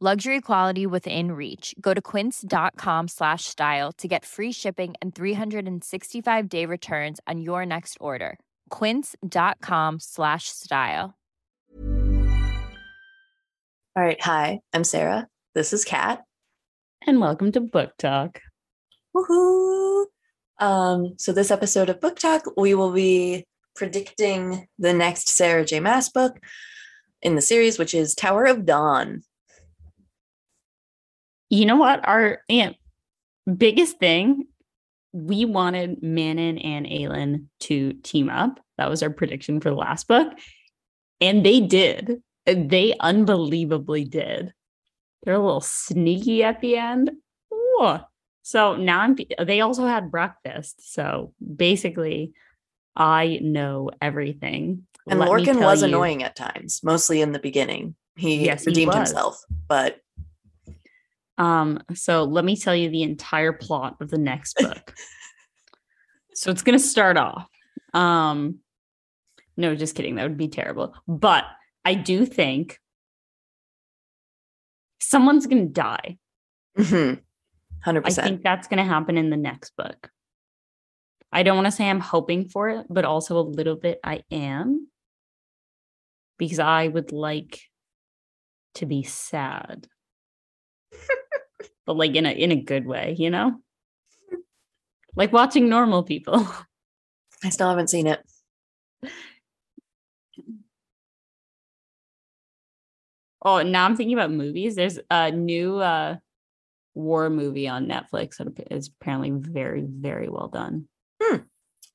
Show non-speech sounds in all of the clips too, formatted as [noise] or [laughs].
Luxury quality within reach. Go to quince.com slash style to get free shipping and 365 day returns on your next order. Quince.com slash style. All right. Hi, I'm Sarah. This is Kat. And welcome to Book Talk. Woohoo! Um, so this episode of Book Talk, we will be predicting the next Sarah J. Maas book in the series, which is Tower of Dawn. You know what? Our yeah, biggest thing, we wanted Manon and Aelin to team up. That was our prediction for the last book. And they did. They unbelievably did. They're a little sneaky at the end. Ooh. So now I'm they also had breakfast. So basically, I know everything. And Let Lorcan was you- annoying at times, mostly in the beginning. He Yes, redeemed was. himself, but Um, so let me tell you the entire plot of the next book. so it's gonna start off. Um, no, just kidding. That would be terrible. But I do think someone's gonna die. mhm, 100%. I think that's gonna happen in the next book. I don't want to say I'm hoping for it, but also a little bit I am. Because I would like to be sad. [laughs] but like in a in a good way, you know? Like watching normal people. [laughs] I still haven't seen it. Oh, now I'm thinking about movies. There's a new uh war movie on Netflix that is apparently very, very well done.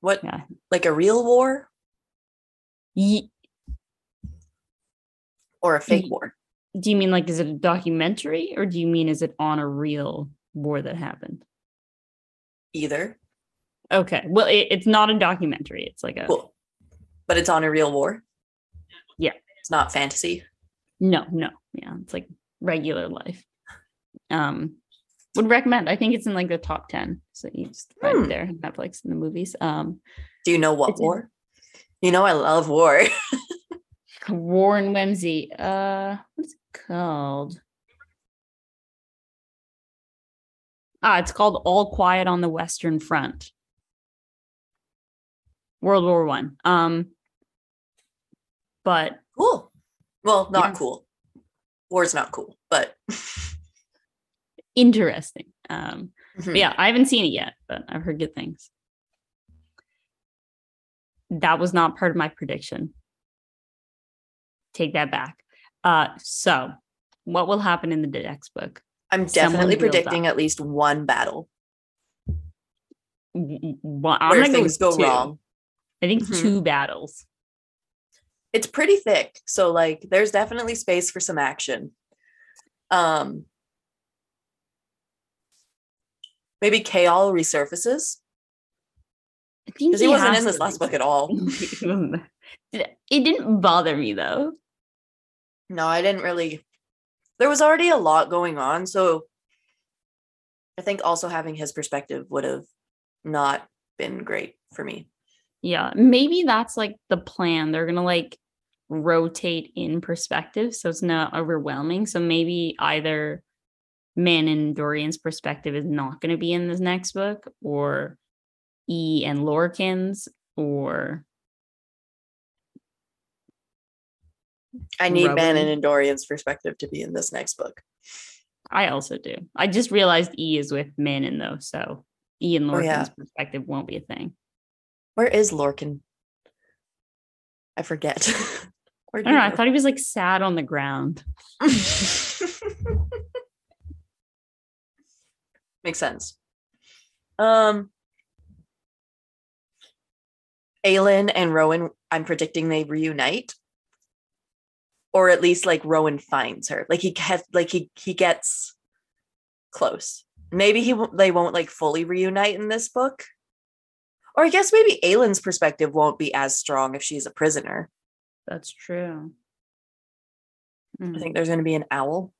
What, Yeah. like a real war Ye- or a fake Ye- war? Do you mean like is it a documentary or do you mean is it on a real war that happened? Either. Okay. Well, it, it's not a documentary. It's like a Cool. But it's on a real war? Yeah. It's not fantasy. no, no. Yeah, it's like regular life. Um would recommend. I think it's in like the top 10. So you just find Hmm. it there, Netflix and the movies. Um Do you know what It's in- war? You know, I love war. [laughs] war and Whimsy. Uh what's it called? Ah, it's called All Quiet on the Western Front. World War One. Um but cool. Well, not Yeah. cool. War's not cool, but [laughs] interesting. Um Mhm. yeah, I haven't seen it yet, but I've heard good things. That was not part of my prediction. Take that back. Uh so what will happen in the next book? I'm definitely predicting at least one battle Well, I'm where go things go wrong. I think Mhm. two battles. It's pretty thick, so like there's definitely space for some action. Um maybe Chaol resurfaces I think because he wasn't in this last book at all. [laughs] it didn't bother me though. No, I didn't really. There was already a lot going on, so I think also having his perspective would have not been great for me. Yeah, maybe that's like the plan. They're gonna like rotate in perspective, so it's not overwhelming. So maybe either Manon and Dorian's perspective is not gonna be in this next book, or E and Lorcan's, or I need. Manon and Dorian's perspective to be in this next book. I also do. I just realized E is with Manon though, so E and Oh, yeah. perspective won't be a thing. Where is Lorcan? I forget. [laughs] I don't know. I thought he was like sad on the ground. [laughs] Makes sense. Um Aelin and Rowan, I'm predicting they reunite. Or at least like Rowan finds her. Like he gets like he he gets close maybe he they won't like fully reunite in this book. Or I guess maybe Aelin's perspective won't be as strong if she's a prisoner. That's true. I Mm. think there's going to be an owl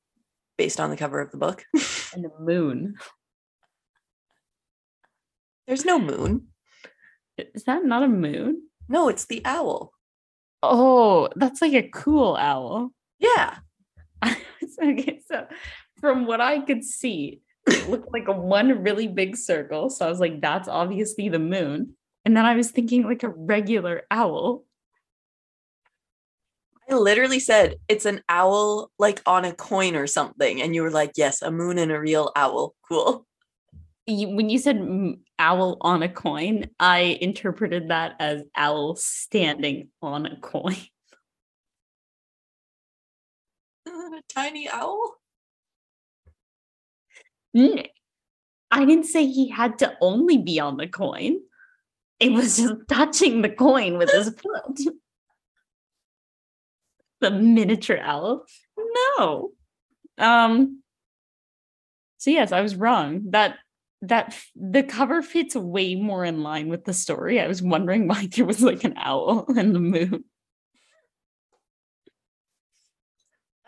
based on the cover of the book. [laughs] And the moon. there's no moon. Is that not a moon? No, it's the owl. Oh, that's like a cool owl. Yeah. [laughs] okay, so from what I could see, it looked like a one really big circle. So I was like, that's obviously the moon. And then I was thinking like a regular owl. I literally said it's an owl like on a coin or something. And you were like, yes, a moon and a real owl. Cool. You, when you said owl on a coin, I interpreted that as owl standing on a coin. [laughs] a tiny owl? I didn't say he had to only be on the coin. It was just touching the coin with his [laughs] foot. the miniature owl. No. Um so yes, I was wrong. That that the cover fits way more in line with the story. I was wondering why [laughs] there was like an owl and the moon.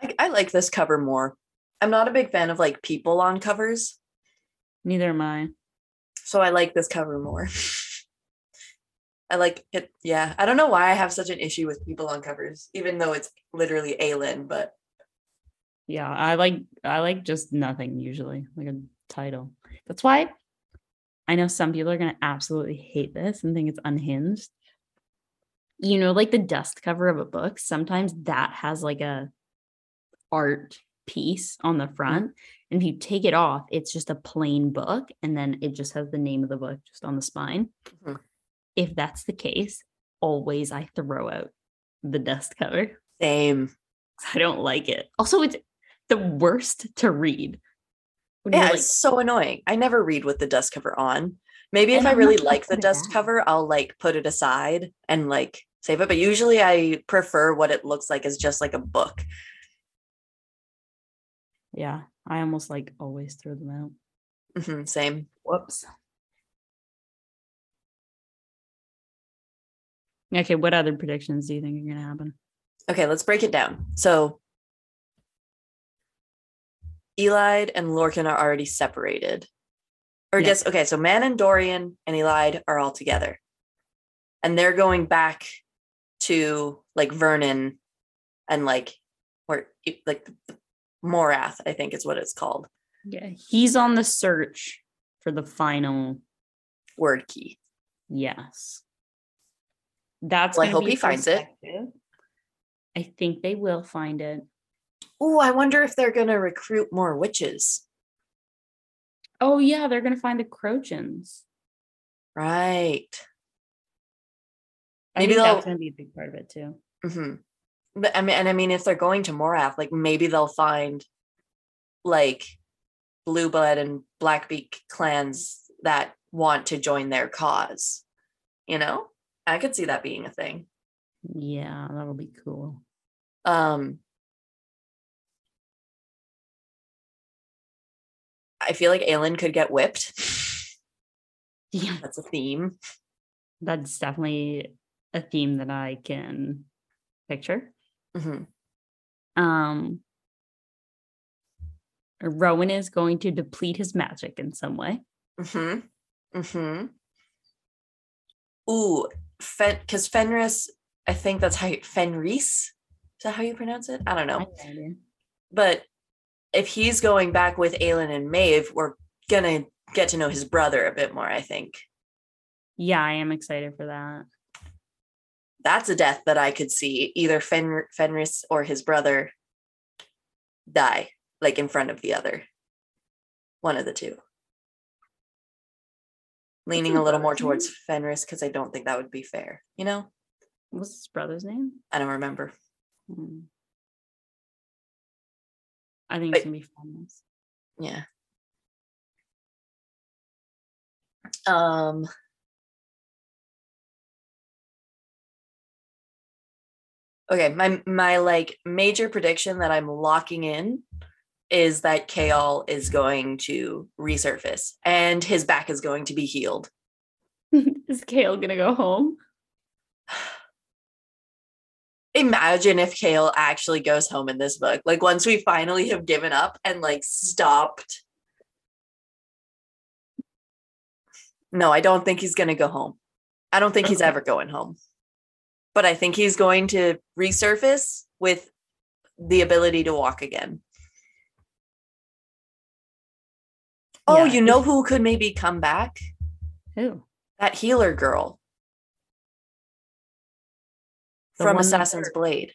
I, I like this cover more. I'm not a big fan of like people on covers. Neither am I. So I like this cover more. [laughs] I like it. Yeah. I don't know why I have such an issue with people on covers, even though it's literally Aelin, but Yeah, I like I like just nothing usually, like a title. That's why I know some people are gonna absolutely hate this and think it's unhinged. You know, like the dust cover of a book, sometimes that has like a art piece on the front. And if you take it off, it's just a plain book, and then it just has the name of the book just on the spine. Mhm. If that's the case, always I throw out the dust cover. same. [laughs] I don't like it. Also, it's the worst to read. Yeah, like, it's so annoying. I never read with the dust cover on. Maybe if I really like the dust cover, I'll like put it aside and like save it. But usually I prefer what it looks like as just like a book. yeah, I almost like always throw them out. Mhm, same. Whoops. Okay, what other predictions do you think are going to happen? Okay, let's break it down. So Elide and Lorcan are already separated. Or I guess okay, so Manon and Dorian and Elide are all together. And they're going back to like Vernon and like or like Morath, I think is what it's called. Yeah, he's on the search for the final Wyrdkey. yes. That's Well, I hope be he finds it. I think they will find it. Oh, I wonder if they're gonna recruit more witches. Oh yeah, they're gonna find the Crochans. Right. I Maybe that's gonna be a big part of it too. hmm But I mean, and I mean, if they're going to Morath, like maybe they'll find like Blue Blood and Blackbeak clans that want to join their cause. You know, I could see that being a thing. Yeah, that'll be cool. Um, I feel like Aelin could get whipped. Yeah, That's a theme. that's definitely a theme that I can picture. hmm Um Rowan is going to deplete his magic in some way. hmm hmm Ooh, Fen because Fenris, I think that's how you, Fenris. Is that how you pronounce it? I don't know. idea. But if he's going back with Aelin and Maeve, we're gonna get to know his brother a bit more, I think. Yeah, I am excited for that. That's a death that I could see either Fen- Fenris or his brother die, like in front of the other. One of the two. Leaning a little more brother's towards? Fenris because I don't think that would be fair. You know? What's his brother's name? I don't remember. Hmm. I think But- it's gonna be fun. Yeah. Um Okay, my my like major prediction that I'm locking in is that Chaol is going to resurface and his back is going to be healed. [laughs] is Chaol gonna go home? Imagine if Chaol actually goes home in this book. Like once we finally have given up and like stopped. No, I don't think he's gonna go home. I don't think he's ever going home. But I think he's going to resurface with the ability to walk again. Oh, Yeah. you know who could maybe come back? Who? That healer girl The from one Assassin's. Blade,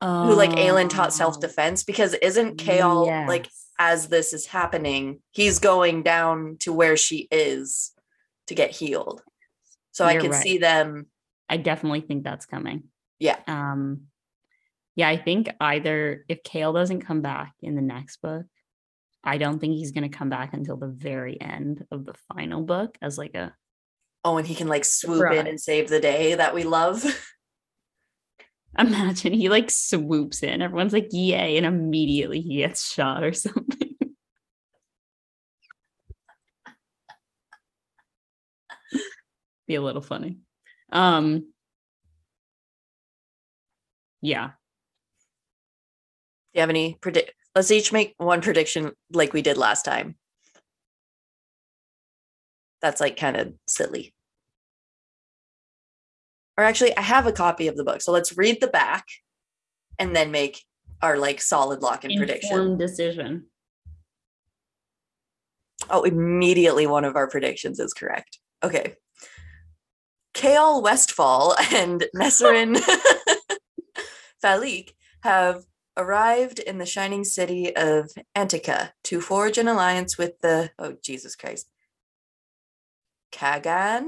who like Aelin taught self defense. Because isn't Chaol like as this is happening, he's going down to where she is to get healed. So I You're could right. see them. I definitely think that's coming. Yeah. Um yeah, I think either if Chaol doesn't come back in the next book, I don't think he's gonna come back until the very end of the final book as like a Oh, and he can like swoop in and save the day that we love. [laughs] imagine he like swoops in, everyone's like, yay, and immediately he gets shot or [laughs] something. Be a little funny. Um yeah. Do you have any predict? Let's each make one prediction like we did last time. That's like kind of silly. Or actually, I have a copy of the book. So let's read the back and then make our like solid lock in prediction. Decision. Oh, immediately one of our predictions is correct. Okay. Chaol Westfall and [laughs] Nesryn [laughs] Faliq have arrived in the shining city of Antica to forge an alliance with the, oh, Jesus Christ, khagan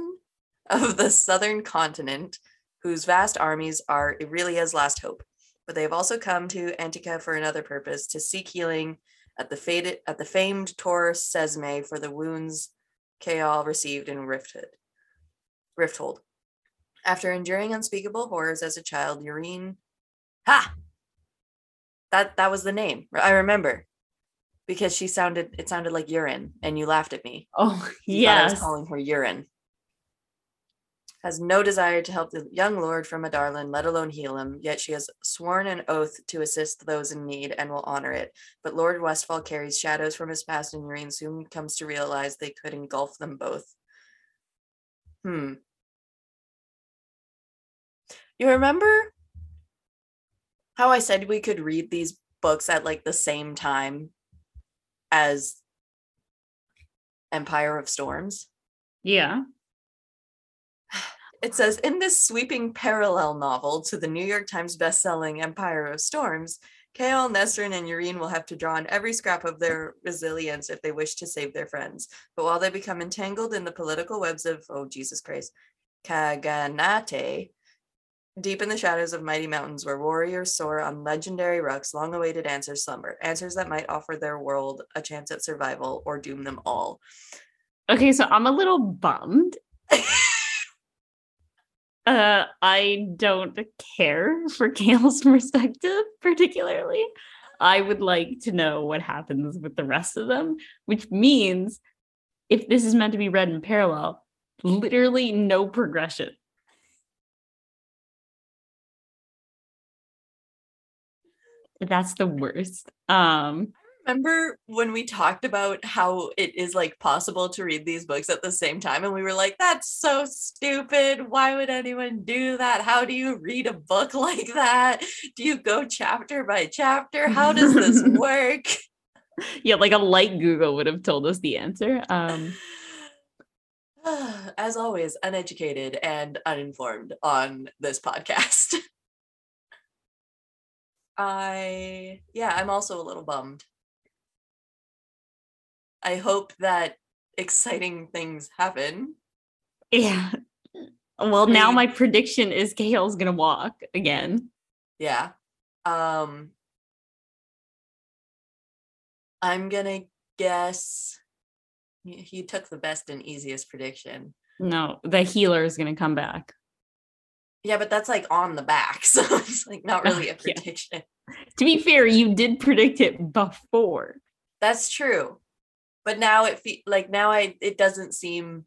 of the southern continent, whose vast armies are Erilea's last hope. But they have also come to Antica for another purpose to seek healing at the fated at the famed Torre Cesme for the wounds Chaol received in Rifthood. Rifthold. After enduring unspeakable horrors as a child, Yrene Ha! That that was the name. I remember. Because she sounded it sounded like urine and you laughed at me. Oh thought I was calling her urine. Has no desire to help the young lord from Adarlan, let alone heal him, yet she has sworn an oath to assist those in need and will honor it. But Lord Westfall carries shadows from his past, and Yrene soon comes to realize they could engulf them both. Hmm. You remember how I said we could read these books at like the same time as Empire of Storms? Yeah. It says in this sweeping parallel novel to the New York Times bestselling Empire of Storms, Chaol, Nesryn, and Yrene will have to draw on every scrap of their resilience if they wish to save their friends. But while they become entangled in the political webs of, oh Jesus Christ, khaganate, deep in the shadows of mighty mountains where warriors soar on legendary ruks, long awaited answers slumber, answers that might offer their world a chance at survival or doom them all. Okay, so I'm a little bummed. [laughs] uh I don't care for Chaol's [laughs] perspective particularly. I would like to know what happens with the rest of them, which means if this is meant to be read in parallel, literally no progression. That's the worst. Um remember when we talked about how it is like possible to read these books at the same time and we were like that's so stupid why would anyone do that how do you read a book [laughs] like that do you go chapter by chapter how does this [laughs] work yeah, like a light Google would have told us the answer. Um [sighs] as always uneducated and uninformed on this podcast [laughs] i yeah i'm also a little bummed i hope that exciting things happen Yeah. Well, now my prediction is Chaol's gonna walk again. Yeah. Um I'm gonna guess you took the best and easiest prediction. No, the healer is gonna come back. Yeah, but that's like on the back, [laughs] so it's like not really a [laughs] Yeah. prediction. To be fair, you did predict it before. That's true. But now it fe- like now I it doesn't seem,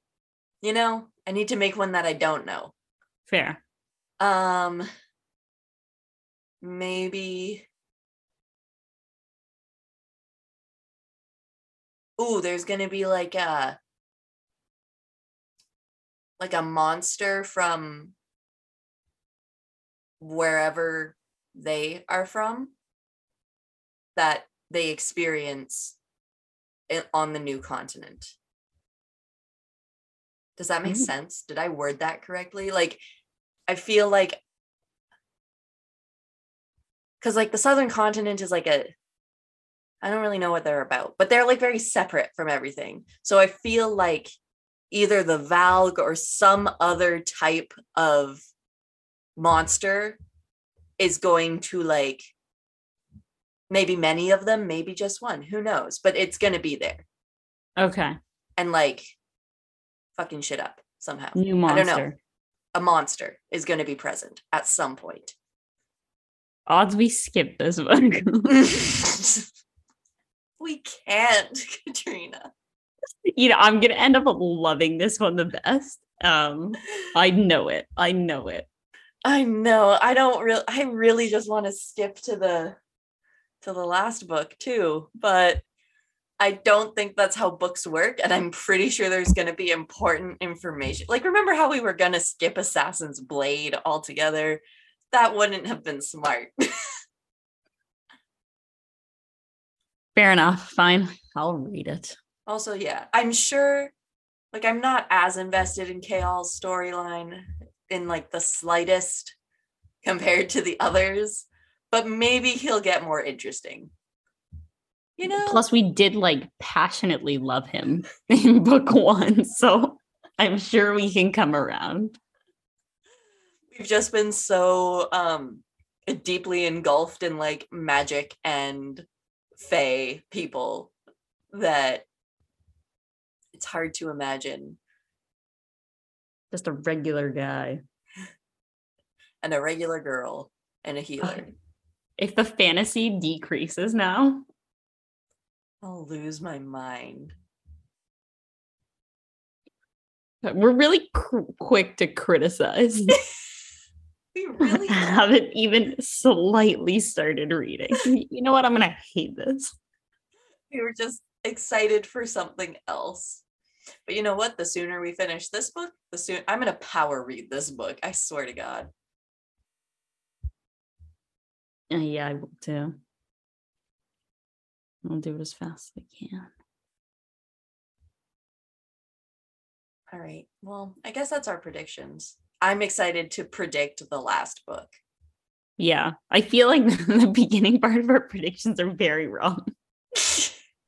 you know, I need to make one that I don't know. Fair. Um maybe Ooh, there's going to be like a like a monster from wherever they are from that they experience on the new continent. Does that make Ooh. sense? Did I word that correctly? Like I feel like cuz like the southern continent is like a I don't really know what they're about, but they're like very separate from everything. So I feel like either the Valg or some other type of monster is going to like maybe many of them, maybe just one, who knows, but it's going to be there Okay. and like fucking shit up somehow. New I don't know. monster. A monster is going to be present at some point. Odds we skip this one. [laughs] we can't, Katrina. you know, I'm gonna end up loving this one the best. Um, I know it. I know it. I know. I don't really I really just want to skip to the to the last book too, but I don't think that's how books work and I'm pretty sure there's going to be important information. Like remember how we were going to skip Assassin's Blade altogether? That wouldn't have been smart. [laughs] Fair enough. Fine. I'll read it. also, yeah, I'm sure like I'm not as invested in Chaol's storyline in like the slightest compared to the others, but maybe he'll get more interesting. You know? Plus, we did like passionately love him [laughs] in book one, so I'm sure we can come around. we've just been so um deeply engulfed in like magic and fae people that it's hard to imagine Just a regular guy. and a regular girl and a healer. If the fantasy decreases now, I'll lose my mind. we're really qu- quick to criticize. [laughs] We really [laughs] haven't even slightly started reading. [laughs] You know what? I'm gonna hate this. we were just excited for something else. But you know what? The sooner we finish this book, the soon I'm gonna power read this book. I swear to God. Uh, yeah, I will too. I'll do it as fast as I can. All right. Well, I guess that's our predictions. I'm excited to predict the last book. Yeah, I feel like [laughs] the beginning part of our predictions are very wrong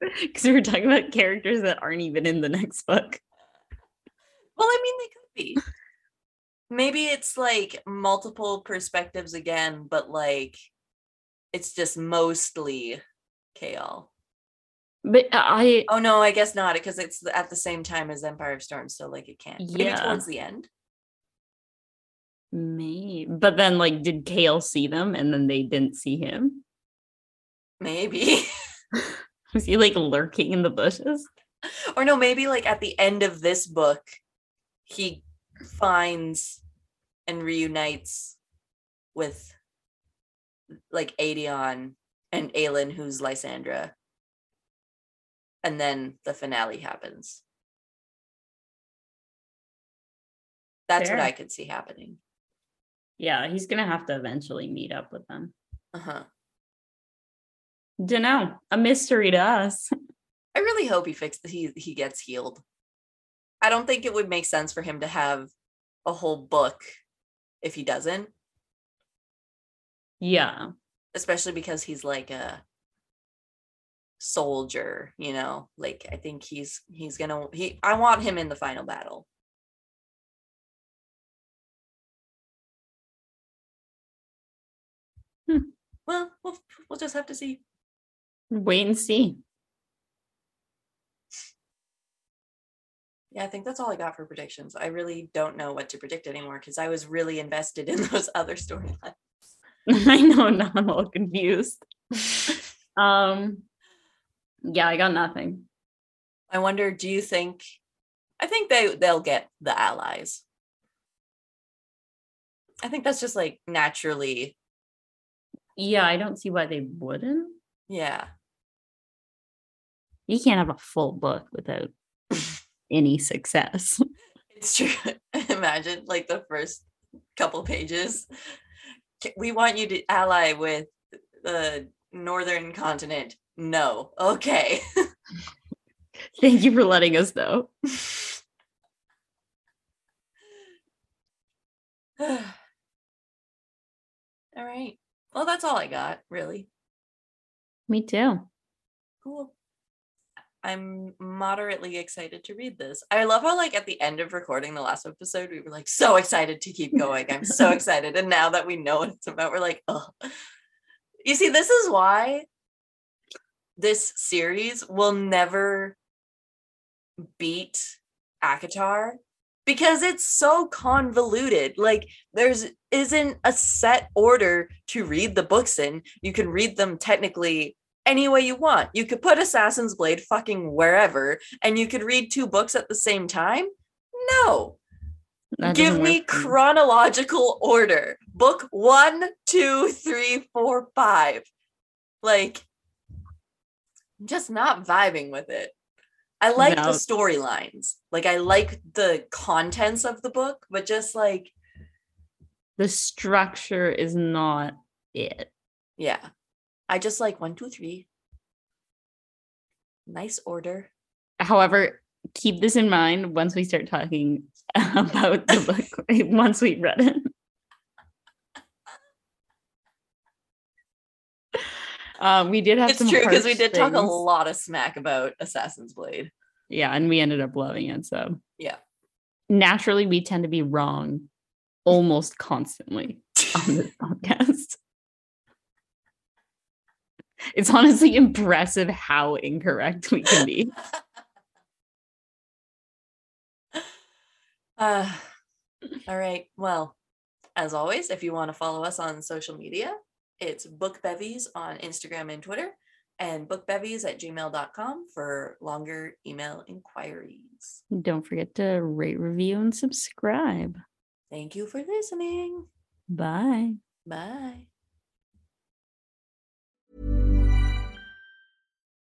[laughs] because we were talking about characters that aren't even in the next book. Well, I mean, they could be. Maybe it's like multiple perspectives again, but like it's just mostly Chaol. But uh, I, Oh no, I guess not, because it's at the same time as Empire of Storms, so like it can't. Maybe Yeah. towards the end. me, but then like, did Chaol see them and then they didn't see him? Maybe. [laughs] Was he like lurking in the bushes? or no, maybe like at the end of this book, he finds and reunites with like Aedion and Aelin, who's Lysandra. And then the finale happens. That's Fair. what I could see happening. Yeah, he's gonna have to eventually meet up with them. Uh-huh. Uh-huh. Dunno, a mystery to us. [laughs] I really hope he fixed he he gets healed. I don't think it would make sense for him to have a whole book if he doesn't, Yeah, especially because he's like a soldier, you know? Like I think he's he's going to he I want him in the final battle. Hmm. Well, we'll we'll just have to see. Wait and see. Yeah, I think that's all I got for predictions. I really don't know what to predict anymore because I was really invested in [laughs] those other storylines. [laughs] I know now I'm all confused. [laughs] um yeah, I got nothing. I wonder, do you think I think they they'll get the allies. I think that's just like naturally. Yeah, I don't see why they wouldn't. Yeah. You can't have a full book without [laughs] any success. It's true. [laughs] Imagine like the first couple pages. We want you to ally with the northern continent. No. Okay. [laughs] Thank you for letting us know. [sighs] all right. Well, that's all I got, really. Me too. Cool. I'm moderately excited to read this. I love how, like, at the end of recording the last episode, we were like so excited to keep [laughs] going. I'm so excited. And now that we know what it's about, we're like, oh. You see, this is why this series will never beat ACOTAR because it's so convoluted. Like there's isn't a set order to read the books in. You can read them technically any way you want. You could put Assassin's Blade fucking wherever and you could read two books at the same time. No. That Give me chronological order. Book one, two, three, four, five. Like, I'm just not vibing with it. I like the storylines. Like, I like the contents of the book, but just like, the structure is not it. yeah. I just like one, two, three. Nice order. However, keep this in mind once we start talking [laughs] about the book, [laughs] once we read it. Um, we did have It's some true because we did talk a lot of smack about Assassin's Blade. Yeah, and we ended up loving it. So Yeah. naturally, we tend to be wrong almost constantly on this [laughs] podcast. It's honestly impressive how incorrect we can be. [laughs] Uh, all right. Well, as always, if you want to follow us on social media, it's Book Bevies on Instagram and Twitter, and bookbevies at gmail.com for longer email inquiries. Don't forget to rate, review, and subscribe. Thank you for listening. Bye. Bye.